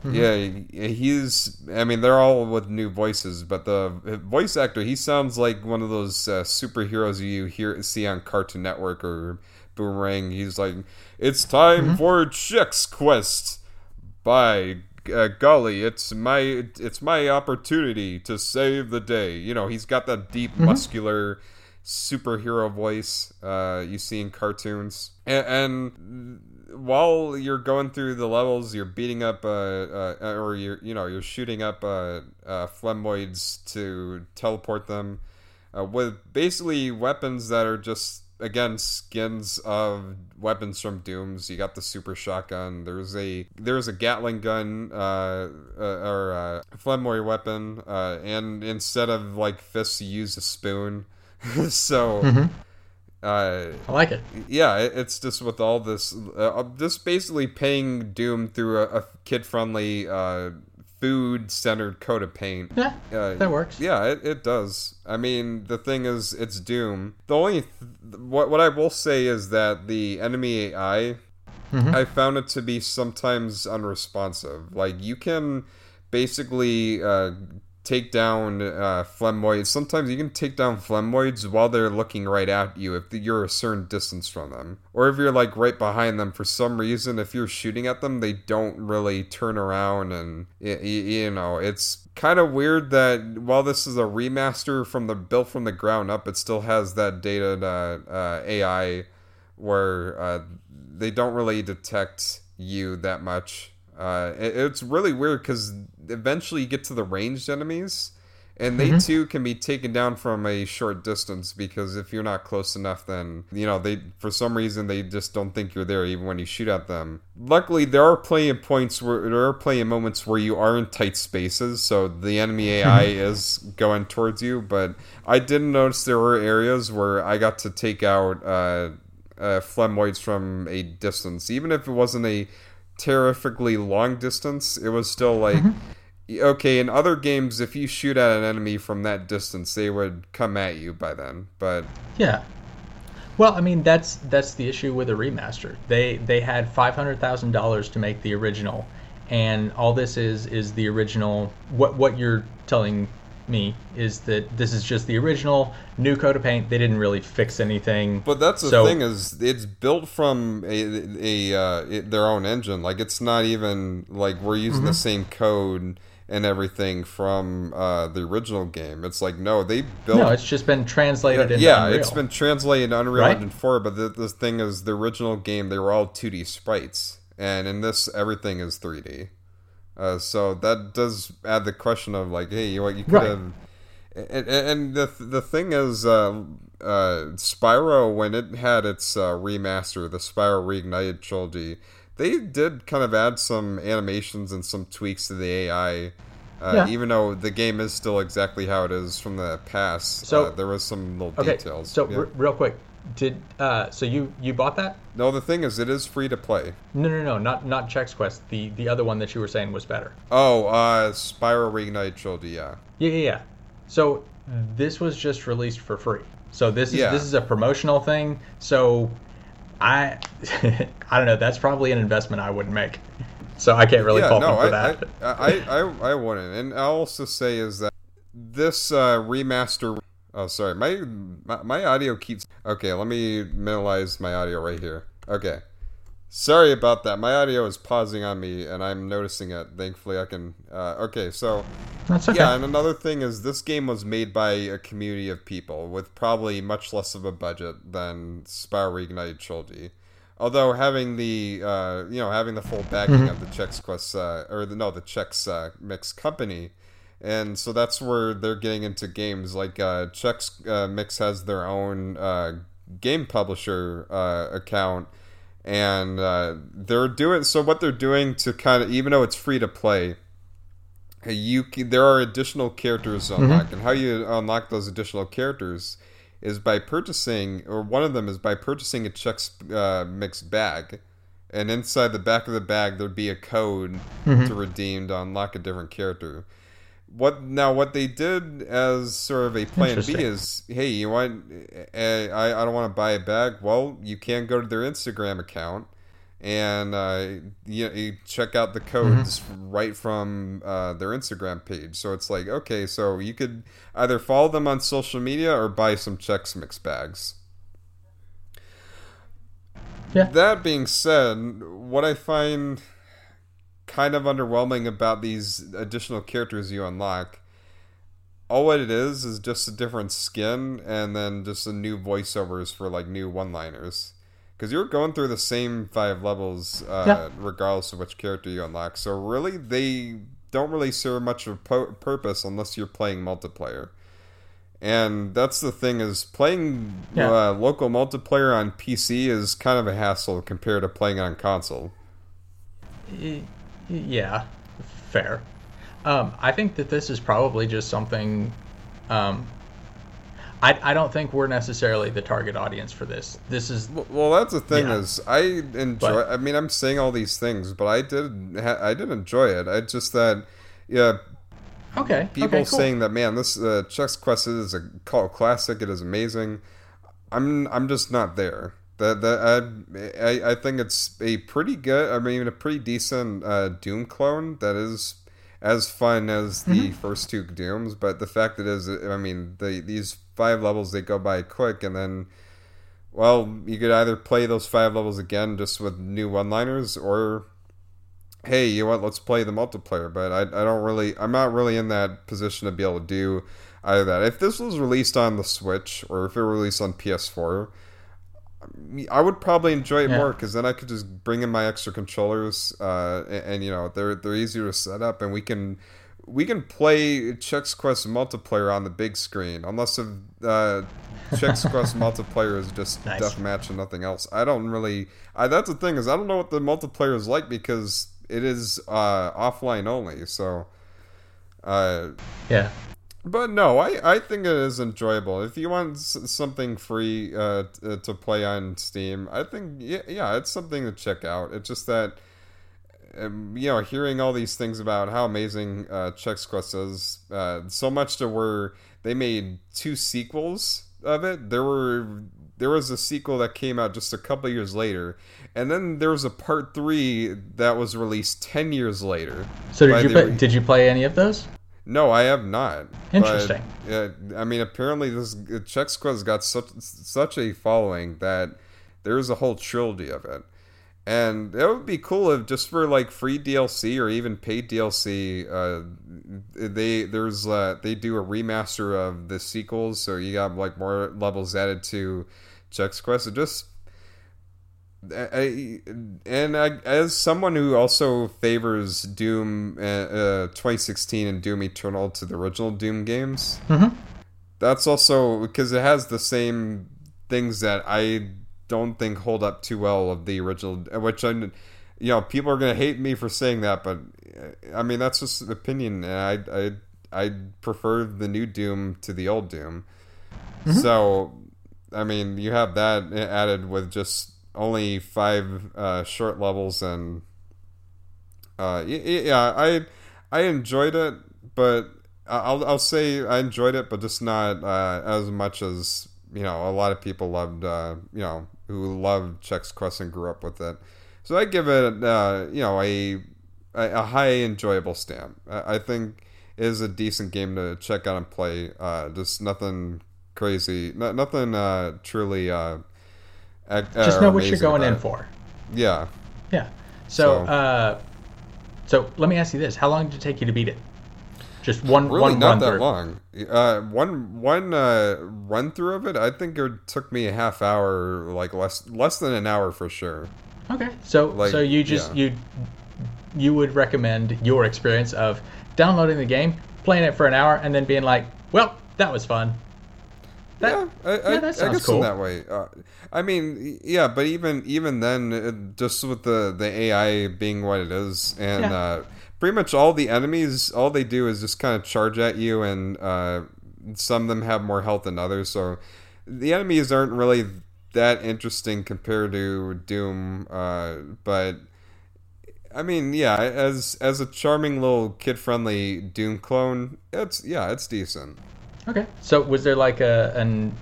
Mm-hmm. Yeah, he's. I mean, they're all with new voices, but the voice actor he sounds like one of those uh, superheroes you hear see on Cartoon Network or Boomerang. He's like, "It's time mm-hmm. for Chex Quest." By uh, golly, it's my it's my opportunity to save the day. You know, he's got that deep, mm-hmm. muscular superhero voice uh, you see in cartoons, and, and while you're going through the levels, you're beating up, uh, uh, or you're, you know, you're shooting up uh, uh, to teleport them. uh, with basically weapons that are just again skins of weapons from Dooms. You got the super shotgun. There's a there's a Gatling gun uh, uh, or uh, flamboy weapon, uh, and instead of like fists, you use a spoon. so. Mm-hmm. Uh, I like it. Yeah, it's just with all this, uh, just basically paying Doom through a, a kid-friendly uh, food centered coat of paint. Yeah, uh, that works. Yeah, it, it does. I mean, the thing is, it's Doom. The only th- what what I will say is that the enemy AI, mm-hmm. I found it to be sometimes unresponsive. Like you can basically uh, take down uh. Sometimes you can take down Flemoids while they're looking right at you if you're a certain distance from them. Or if you're like right behind them for some reason, if you're shooting at them, they don't really turn around and, you know, it's kind of weird that while this is a remaster from the built from the ground up, it still has that data uh, uh, AI where uh, they don't really detect you that much uh, it, it's really weird because eventually you get to the ranged enemies, and they mm-hmm. too can be taken down from a short distance because if you're not close enough, then you know they for some reason they just don't think you're there even when you shoot at them. Luckily, there are plenty of points where there are plenty of moments where you are in tight spaces, so the enemy AI is going towards you. But I didn't notice there were areas where I got to take out. Uh, uh, from a distance, even if it wasn't a terrifically long distance, it was still like mm-hmm. okay. In other games, if you shoot at an enemy from that distance, they would come at you by then. But yeah, well, I mean that's that's the issue with a remaster. They they had five hundred thousand dollars to make the original, and all this is is the original. What what you're telling me is that this is just the original new coat of paint. They didn't really fix anything. But that's the so, thing is it's built from a, a uh, it, their own engine. Like it's not even like we're using mm-hmm. the same code and everything from uh, the original game. It's like no, they built. No, it's just been translated. Yeah, yeah Unreal. it's been translated Unreal right? Engine four. But the, the thing is, the original game they were all two D sprites, and in this everything is three D. Uh, so that does add the question of like, hey, what you could right. have. And, and, the the thing is, uh, uh, Spyro when it had its uh, remaster, the Spyro Reignited trilogy, they did kind of add some animations and some tweaks to the AI. Uh, yeah. Even though the game is still exactly how it is from the past, so uh, there was some little okay, details. So yeah. r- real quick, did uh, so you you bought that? No, the thing is, it is free to play. No, no, no, not not Chex Quest. The the other one that you were saying was better. Oh, uh, Spyro Reignite Trilogy, yeah. Yeah, yeah, yeah. So this was just released for free. So this is yeah. this is a promotional thing. So I I don't know. That's probably an investment I wouldn't make. So I can't really yeah, fault no, for I, that. I, I, I I wouldn't. And I'll also say is that this uh, remaster Oh, sorry. My, my, my audio keeps. Okay, let me minimize my audio right here. Okay. Sorry about that. My audio is pausing on me, and I'm noticing it. Thankfully, I can. Uh, okay, so. That's okay. Yeah, and another thing is this game was made by a community of people with probably much less of a budget than Spyro Reignited Trilogy. Although having the uh, you know having the full backing mm-hmm. of the Chex Quest uh, or the, no the Chex uh, Mix company and so that's where they're getting into games like uh, Chex uh, Mix has their own uh, game publisher uh, account, and uh, they're doing so. What they're doing to kind of even though it's free to play, you can, there are additional characters to unlock, mm-hmm. and how you unlock those additional characters is by purchasing, or one of them is by purchasing a Chex uh, Mix bag. And inside the back of the bag, there'd be a code mm-hmm. to redeem to unlock a different character what now what they did as sort of a plan b is hey you want uh, I, I don't want to buy a bag well you can go to their instagram account and uh, you, you check out the codes mm-hmm. right from uh, their instagram page so it's like okay so you could either follow them on social media or buy some Chex Mix bags yeah. that being said what i find kind of underwhelming about these additional characters you unlock. All what it is is just a different skin and then just a new voiceovers for like new one-liners. Because you're going through the same five levels, uh, yeah. regardless of which character you unlock. So really, they don't really serve much of a purpose unless you're playing multiplayer. and that's the thing is playing yeah. uh, local multiplayer on PC is kind of a hassle compared to playing on console. Yeah, fair. Um, I think that this is probably just something. Um, I, I don't think we're necessarily the target audience for this. This is well. That's the thing yeah. is I enjoy. But, I mean, I'm saying all these things, but I did I did enjoy it. I just that yeah. Okay. People okay, cool. saying that man, this uh, Chex Quest is a cult classic. It is amazing. I'm I'm just not there. That that I, I I think it's a pretty good. I mean, a pretty decent uh, Doom clone that is as fun as the mm-hmm. first two Dooms. But the fact that is, I mean, the these five levels they go by quick, and then, well, you could either play those five levels again just with new one-liners, or hey, you know what? Let's play the multiplayer. But I I don't really, I'm not really in that position to be able to do either that. If this was released on the Switch or if it were released on PS4 I would probably enjoy it yeah. more because then I could just bring in my extra controllers, uh, and, and, you know they're they're easier to set up, and we can we can play Chex Quest multiplayer on the big screen, unless if, uh, Chex Quest multiplayer is just nice. deathmatch and nothing else. I don't really. I, that's the thing is I don't know what the multiplayer is like because it is uh, offline only. So, uh, yeah, but no, I, I think it is enjoyable. If you want something free uh, uh, to play on Steam, I think yeah, yeah, it's something to check out. It's just that um, you know, hearing all these things about how amazing uh, Chex Quest is, uh, so much to where they made two sequels of it. There were there was a sequel that came out just a couple years later, and then there was a part three that was released ten years later. So did you play, did you play any of those? No, I have not. Interesting. Uh, I mean, apparently this Chex Quest got such such a following that there's a whole trilogy of it, and it would be cool if just for like free DLC or even paid DLC, uh, they there's uh, they do a remaster of the sequels, so you got like more levels added to Chex Quest. It just I, and I, as someone who also favors Doom uh, uh, 2016 and Doom Eternal to the original Doom games, mm-hmm. that's also because it has the same things that I don't think hold up too well of the original. Which I, you know, people are gonna hate me for saying that, but uh, I mean that's just an opinion, and I I I prefer the new Doom to the old Doom. Mm-hmm. So, I mean, you have that added with just only five uh, short levels, and uh, yeah, I I enjoyed it, but I'll I'll say I enjoyed it, but just not uh, as much as you know a lot of people loved. Uh, you know who loved Chex Quest and grew up with it. So I give it uh, you know a a high enjoyable stamp. I think is a decent game to check out and play. Uh, just nothing crazy, nothing uh, truly uh, just know what you're going in for. Yeah. Yeah. So, so, uh, so let me ask you this: How long did it take you to beat it? Just one, really one not run that through. long. Uh, one one uh, run through of it. I think it took me a half hour, like less less than an hour for sure. Okay, so like, so you just yeah. you you would recommend your experience of downloading the game, playing it for an hour, and then being like, "Well, that was fun. That, yeah, I, yeah, that sounds I guess cool. in that way. Uh, I mean, yeah, but even even then, it, just with the the AI being what it is, and yeah. uh, pretty much all the enemies, all they do is just kind of charge at you, and uh, some of them have more health than others. So the enemies aren't really that interesting compared to Doom, uh, but. I mean, yeah, as as a charming little kid friendly Doom clone, it's yeah, it's decent. Okay. So was there like a an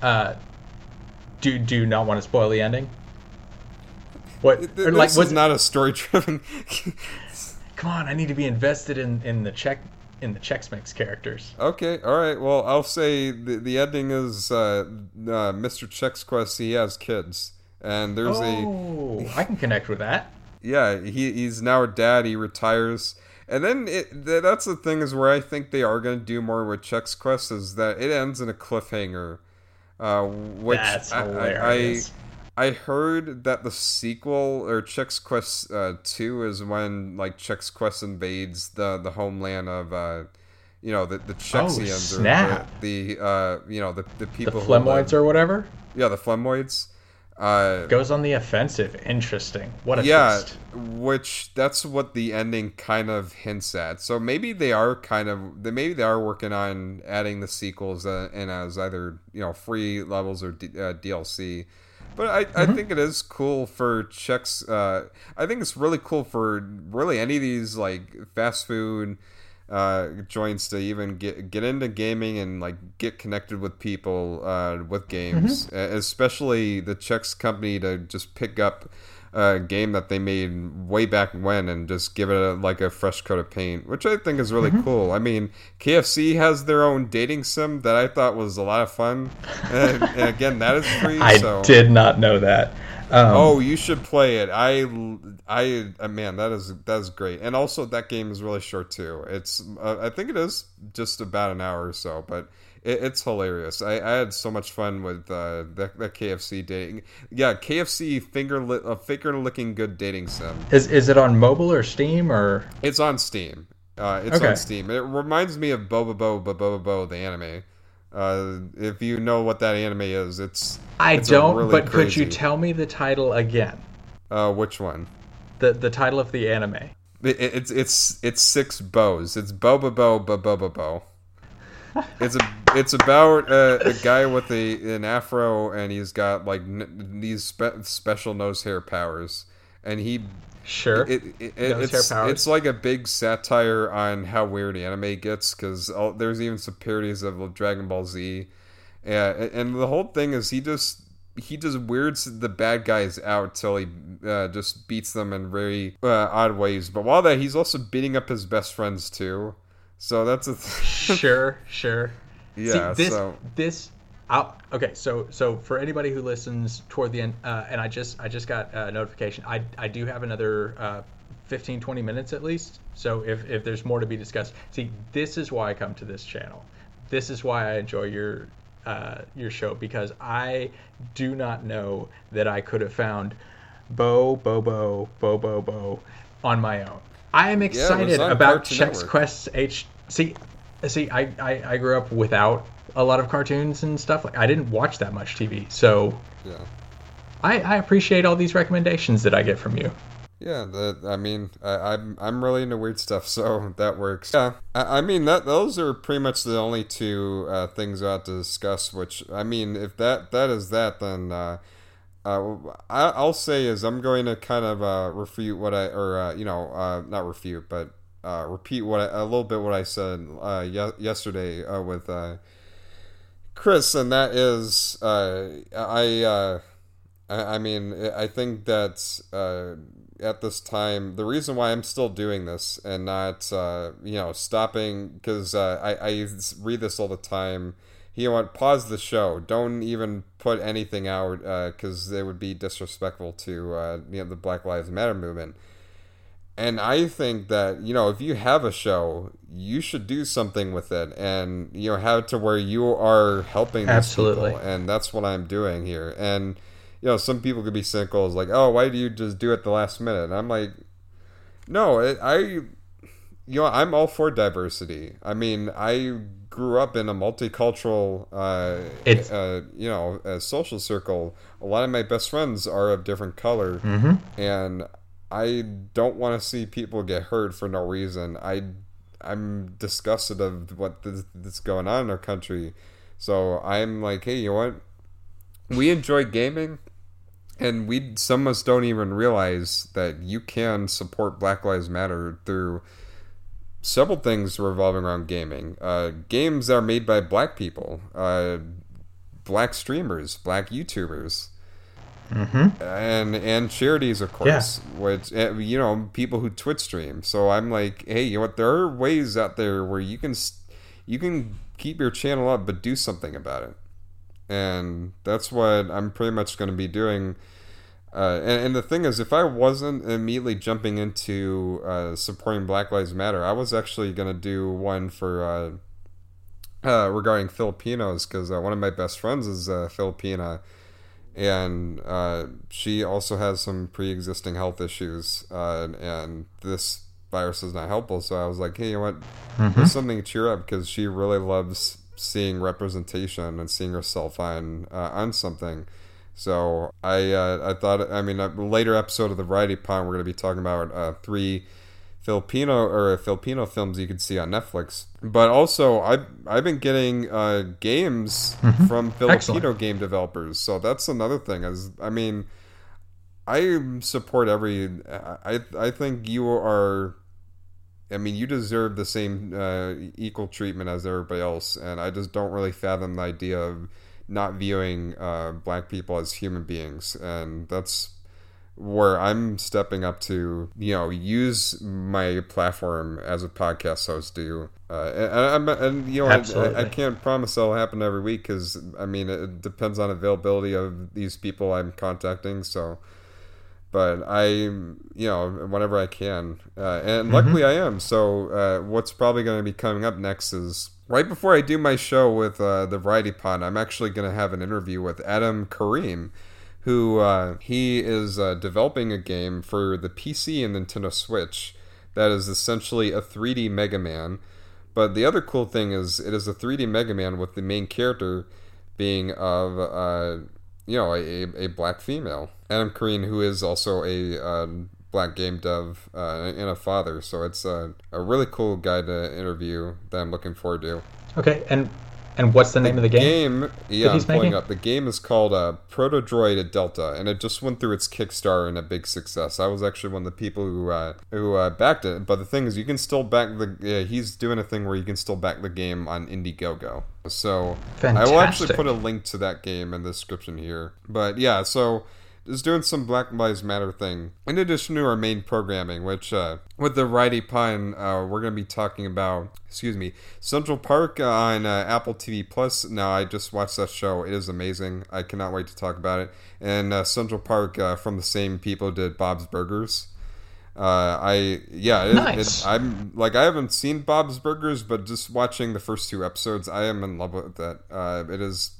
uh do do you not want to spoil the ending? What this like was not a story driven Come on, I need to be invested in in the check in the Chex Mix characters. Okay, all right. Well, I'll say the the ending is uh, uh, Mr. Chex Quest. He has kids, and there's oh, a. I can connect with that. Yeah, he he's now a dad. He retires, and then it, that's the thing is where I think they are going to do more with Chex Quest is that it ends in a cliffhanger, uh, which that's I, hilarious. I, I, heard that the sequel or Chex Quest uh, Two is when like Chex Quest invades the the homeland of uh, you know the the Chexians oh, or the, the uh, you know the the people the Flemoids or whatever. Yeah, the Flemoids. Uh, Goes on the offensive. Interesting. What a yeah, twist. which that's what the ending kind of hints at. So maybe they are kind of they maybe they are working on adding the sequels uh, in as either you know free levels or D, uh, DLC. But I, mm-hmm. I think it is cool for checks. Uh, I think it's really cool for really any of these like fast food uh, joints to even get get into gaming and like get connected with people uh, with games, mm-hmm. especially the Chex company to just pick up a game that they made way back when and just give it a, like a fresh coat of paint, which I think is really mm-hmm. cool. I mean, KFC has their own dating sim that I thought was a lot of fun, and, and again, that is free. I so. did not know that. Um, oh, you should play it. I, I, uh, man, that is that is great. And also, that game is really short too. It's, uh, I think it is just about an hour or so, but it, it's hilarious. I, I, had so much fun with uh, that, that KFC dating. Yeah, KFC finger li- a finger licking good dating sim. Is is it on mobile or Steam or? It's on Steam. Uh, it's okay. on Steam. It reminds me of Boba Bo Boba Bo the anime. Uh, if you know what that anime is, it's. I it's don't, really but crazy... could you tell me the title again? Uh, which one? The the title of the anime. It, it's it's it's six bows. It's boba bo bo bo bo. It's a it's about a, a, guy with a an afro and he's got like n- these spe- special nose hair powers and he Sure. It, it, it it's, it's like a big satire on how weird anime gets because there's even some parodies of Dragon Ball Z. Yeah, and the whole thing is he just he just weirds the bad guys out till he uh, just beats them in very uh, odd ways. But while that, he's also beating up his best friends too. So that's a th- sure, sure. Yeah. See, this so. this I'll, okay, so so for anybody who listens toward the end, uh, and I just I just got a notification. I I do have another uh, 15 20 minutes at least. So if if there's more to be discussed, see, this is why I come to this channel. This is why I enjoy your uh, your show because I do not know that I could have found Bo Bo Bo Bo Bo Bo on my own. I am excited yeah, about Chex Quest H. See, see, I, I I grew up without a lot of cartoons and stuff. Like I didn't watch that much TV, so yeah, I, I appreciate all these recommendations that I get from you. Yeah, that I mean, I, am I'm, I'm really into weird stuff, so that works. Yeah, I, I mean that those are pretty much the only two uh, things I have to discuss. Which I mean, if that that is that, then uh, uh, I, will say is I'm going to kind of uh, refute what I or uh, you know uh, not refute, but uh, repeat what I, a little bit what I said uh, ye- yesterday uh, with uh, Chris, and that is, uh, I, uh, I, mean, I think that uh, at this time, the reason why I'm still doing this and not, uh, you know, stopping, because uh, I, I read this all the time. Know what? Pause the show. Don't even put anything out because uh, it would be disrespectful to you know the Black Lives Matter movement and I think that you know if you have a show, you should do something with it, and you know have it to where you are helping absolutely, people, and that's what I'm doing here. And you know, some people could be cynical, like, oh, why do you just do it the last minute? And I'm like, no, it, I, you know, I'm all for diversity. I mean, I grew up in a multicultural, uh, uh, you know, social circle. A lot of my best friends are of different color, mm-hmm. and I don't want to see people get hurt for no reason. I I'm disgusted of what this, going on in our country. So I'm like, hey, you know what? We enjoy gaming, and we some of us don't even realize that you can support Black Lives Matter through several things revolving around gaming. Uh, games are made by black people, uh, black streamers, black YouTubers mm-hmm. and and charities, of course, yeah. which eh, you know people who Twitch stream. So I'm like, hey, you know what? There are ways out there where you can you can keep your channel up, but do something about it. And that's what I'm pretty much going to be doing. Uh, and, and, the thing is, if I wasn't immediately jumping into uh, supporting Black Lives Matter, I was actually going to do one for uh, uh regarding Filipinos because uh, one of my best friends is uh, Filipina and uh, she also has some pre-existing health issues uh, and this virus is not helpful. So I was like, hey, you know what? Mm-hmm. There's something to cheer up because she really loves seeing representation and seeing herself on uh, on something. So I uh, I thought I mean a later episode of the Variety Pod we're going to be talking about uh, three Filipino or Filipino films you can see on Netflix. But also I've I've been getting uh, games mm-hmm. from Filipino Excellent. game developers. So that's another thing. Is I mean I support every I I think you are I mean, you deserve the same uh, equal treatment as everybody else, and I just don't really fathom the idea of not viewing uh, black people as human beings, and that's where I'm stepping up to, you know, use my platform as a podcast host do. Uh, and, and, you know, I, I, can't promise that'll happen every week because, I mean, it depends on availability of these people I'm contacting. So, but I, you know, whenever I can, uh, and mm-hmm. luckily I am. So, uh, what's probably going to be coming up next is right before I do my show with uh, the Variety Pod, I'm actually going to have an interview with Adam Karim, who uh, he is uh, developing a game for the PC and Nintendo Switch that is essentially a 3D Mega Man. But the other cool thing is it is a 3D Mega Man with the main character being of uh, you know, a, a black female. Adam Karim, who is also a uh, black game dev uh, and a father. So it's a, a really cool guy to interview that I'm looking forward to. Okay, and and what's the, the name of the game? Game, yeah, I'm pulling making? up. The game is called uh, Proto Droid Delta, and it just went through its Kickstarter and a big success. I was actually one of the people who uh, who uh, backed it. But the thing is, you can still back the. Yeah, he's doing a thing where you can still back the game on Indiegogo. So Fantastic. I will actually put a link to that game in the description here. But yeah, so is doing some Black Lives Matter thing. In addition to our main programming, which uh, with the Righty Pine, uh, we're going to be talking about, excuse me, Central Park on uh, Apple TV Plus. Now, I just watched that show. It is amazing. I cannot wait to talk about it. And uh, Central Park uh, from the same people did Bob's Burgers. Uh, I yeah, it, nice. it, I'm like I haven't seen Bob's Burgers, but just watching the first two episodes, I am in love with that. it is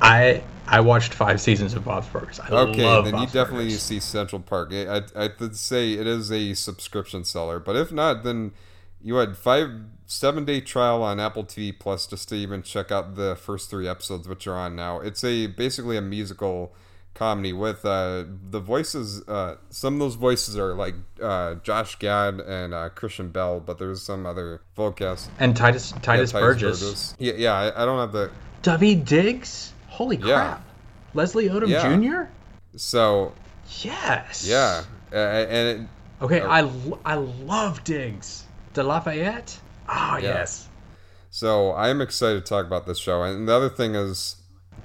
I I watched five seasons of Bob's Burgers. I okay, then Bob's you definitely Burgers. see Central Park. I I would say it is a subscription seller, but if not, then you had five seven day trial on Apple TV Plus just to even check out the first three episodes, which are on now. It's a basically a musical comedy with uh, the voices. Uh, some of those voices are like uh, Josh Gad and uh, Kristen Bell, but there's some other vocals and Titus Titus, yeah, Tituss Burgess. Burgess. Yeah, yeah. I, I don't have the Daveed Diggs. Holy crap! Yeah. Leslie Odom yeah. Jr. So. Yes. Yeah, uh, and. It, okay, uh, I I love Diggs. De Lafayette. Ah, oh, yeah. yes. So I'm excited to talk about this show, and the other thing is,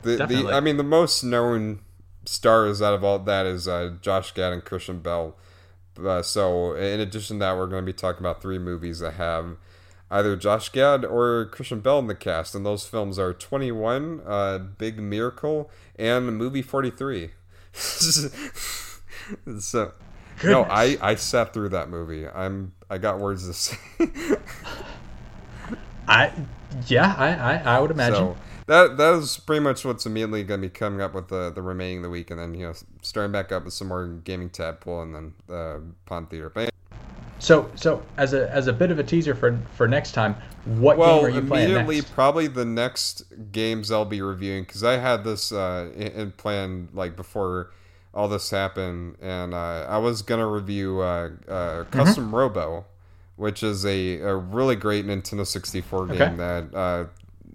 the, the I mean, the most known stars out of all that is uh, Josh Gad and Kristen Bell. Uh, so in addition to that, we're going to be talking about three movies that have either Josh Gad or Kristen Bell in the cast, and those films are 21, uh, Big Miracle, and Movie 43. so, Goodness. no, I I sat through that movie. I'm I got words to say. I yeah, I, I I would imagine. So, that that is pretty much what's immediately going to be coming up with the the remaining of the week, and then you know starting back up with some more gaming tadpole, and then uh, Pond Theater. But so, so as a as a bit of a teaser for for next time, what well, game are you playing immediately probably the next games I'll be reviewing because I had this uh, in, in plan like before all this happened, and uh, I was gonna review uh, uh, Custom mm-hmm. Robo, which is a, a really great Nintendo 64 game okay. that uh,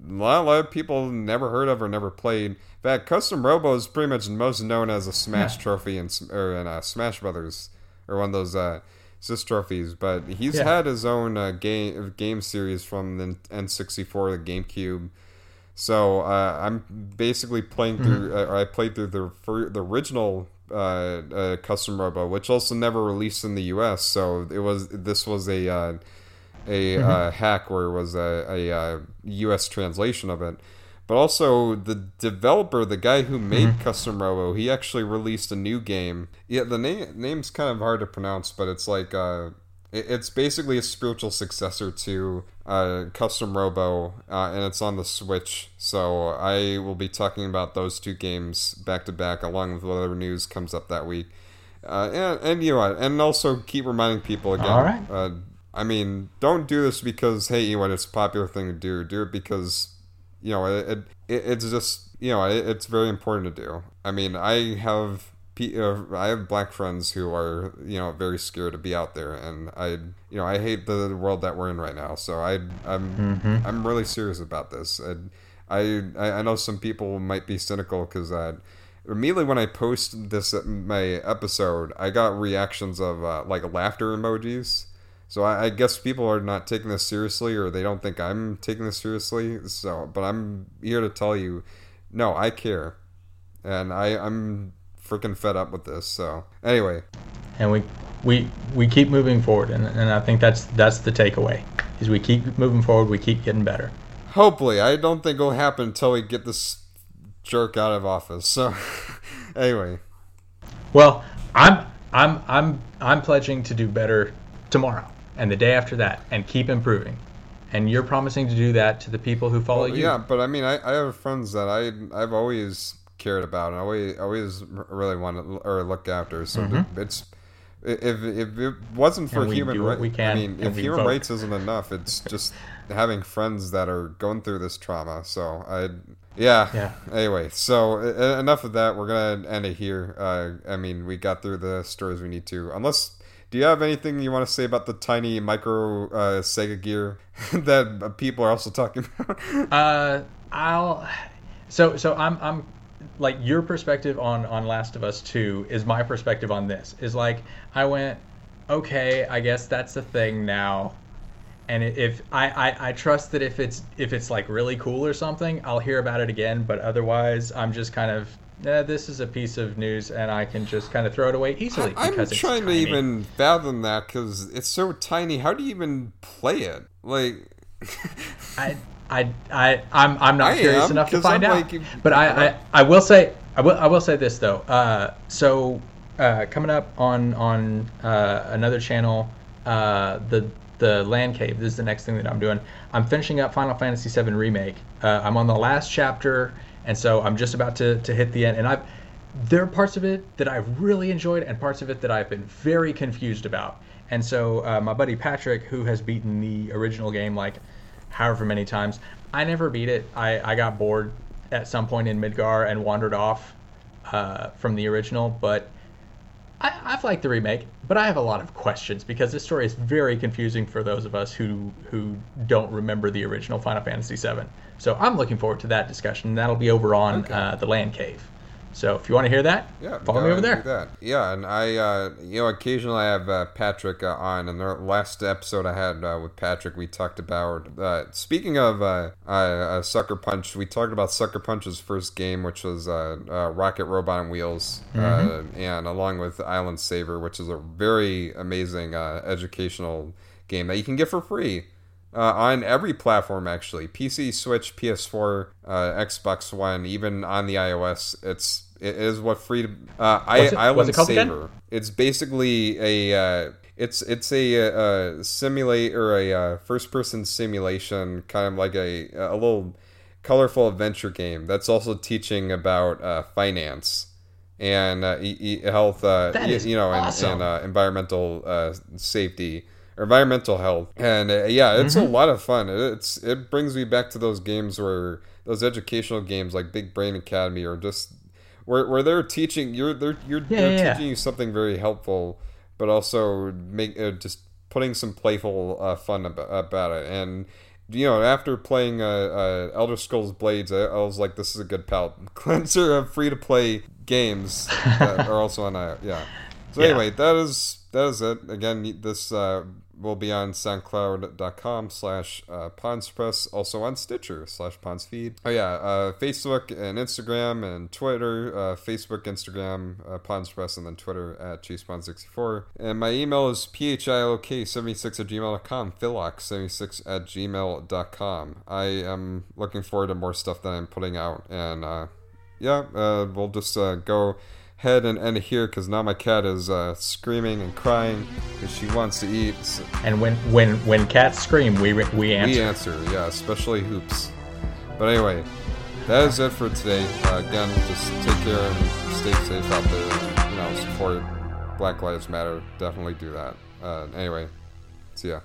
a lot, a lot of people never heard of or never played. In fact, Custom Robo is pretty much most known as a Smash yeah. trophy in, or in uh, Smash Brothers, or one of those uh, just trophies, but he's yeah. had his own uh, game game series from the N64, the GameCube. So uh, I'm basically playing through. Mm-hmm. Uh, I played through the the original uh, uh, custom robo, which also never released in the U.S. So it was this was a uh, a mm-hmm. hack where it was a, a U.S. translation of it but also the developer, the guy who made mm-hmm. Custom Robo, he actually released a new game. Yeah, the name name's kind of hard to pronounce, but it's like uh, it, it's basically a spiritual successor to uh, Custom Robo, uh, and it's on the Switch. So I will be talking about those two games back to back, along with whatever news comes up that week. Uh, and, and you know, and also keep reminding people again. All right. Uh, I mean, don't do this because hey, you know, it's a popular thing to do. Do it because you know it, it it's just you know it, it's very important to do. I mean, I have uh, I have black friends who are you know very scared to be out there, and I you know I hate the world that we're in right now. So I I'm mm-hmm. I'm really serious about this. I I I know some people might be cynical because uh, immediately when I post this uh, my episode, I got reactions of uh, like laughter emojis. So I, I, guess people are not taking this seriously, or they don't think I'm taking this seriously. So, but I'm here to tell you, no, I care, and I I'm freaking fed up with this. So anyway, and we we we keep moving forward, and, and I think that's that's the takeaway is we keep moving forward, we keep getting better. Hopefully, I don't think it'll happen until we get this jerk out of office. So anyway, well, I'm I'm I'm I'm pledging to do better tomorrow and the day after that, and keep improving. And you're promising to do that to the people who follow well, you. Yeah, but I mean, I, I have friends that I I've always cared about and always always really wanted or look after. So mm-hmm. it's if if it wasn't for human rights, we can I mean, if human vote. rights isn't enough, it's just having friends that are going through this trauma. So I, yeah. Yeah. Anyway, so enough of that. We're gonna end it here. Uh, I mean, we got through the stories we need to. Unless, do you have anything you want to say about the tiny micro uh, Sega gear that people are also talking about? uh, I'll. So so I'm I'm like your perspective on on Last of Us 2 is my perspective on this. Is like I went, okay, I guess that's the thing now. And if I, I, I trust that if it's if it's like really cool or something, I'll hear about it again. But otherwise, I'm just kind of eh, this is a piece of news, and I can just kind of throw it away easily. Because I, am trying to even fathom that because it's so tiny. How do you even play it? Like, I I I I'm I'm not I curious am, enough to find I'm out. Like, but I, I I will say I will I will say this though. Uh, so uh, coming up on on uh, another channel, uh, the the land cave. This is the next thing that I'm doing. I'm finishing up Final Fantasy VII remake. Uh, I'm on the last chapter, and so I'm just about to to hit the end. And I've there are parts of it that I've really enjoyed, and parts of it that I've been very confused about. And so uh, my buddy Patrick, who has beaten the original game like however many times. I never beat it. I, I got bored at some point in Midgar and wandered off uh, from the original, but I, have liked the remake. But I have a lot of questions because this story is very confusing for those of us who who don't remember the original Final Fantasy VII. So I'm looking forward to that discussion. That'll be over on okay. uh, the Land Cave. So if you want to hear that, yeah, follow me over there. That. Yeah, and I, uh, you know, occasionally I have uh, Patrick uh, on, and the last episode I had uh, with Patrick, we talked about. Uh, speaking of uh, Sucker Punch, we talked about Sucker Punch's first game, which was Rocket Robot on Wheels, mm-hmm. and along with Island Saver, which is a very amazing educational game that you can get for free. Uh, on every platform actually pc switch ps4 uh, xbox one even on the ios it's it is what freedom. Uh, I it, Island Saver. Again? It's basically a. Uh, it's it's a, a uh, simulate or a uh, first person simulation, kind of like a a little colorful adventure game that's also teaching about uh, finance and uh, e- e- health, uh, you know, awesome. and, and uh, environmental uh, safety environmental health. And uh, yeah, it's mm-hmm. a lot of fun. It's it brings me back to those games where those educational games like Big Brain Academy or just where, where they're teaching you're they're you're yeah, they're yeah, teaching yeah. you something very helpful, but also make uh, just putting some playful uh, fun about, about it. And you know, after playing uh, uh, Elder Scrolls Blades, I, I, was like, this is a good palate cleanser of free to play games that are also on. Uh, yeah. So anyway, that is that is it. Again, this uh, will be on soundcloud.com slash uh, Press, also on Stitcher slash Feed. Oh yeah, uh, Facebook and Instagram and Twitter, uh, Facebook, Instagram, uh, Press, and then Twitter at ChasePon64. And my email is philok76 at gmail.com, philok76 at gmail.com. I am looking forward to more stuff that I'm putting out, and uh, yeah, uh, we'll just uh, go head and end here because now my cat is uh, screaming and crying because she wants to eat. So. And when when when cats scream, we we answer. We answer, yeah, especially hoops. But anyway, that is it for today. Uh, again, just take care and stay safe out there. And, you know, support Black Lives Matter. Definitely do that. Uh, anyway, see ya.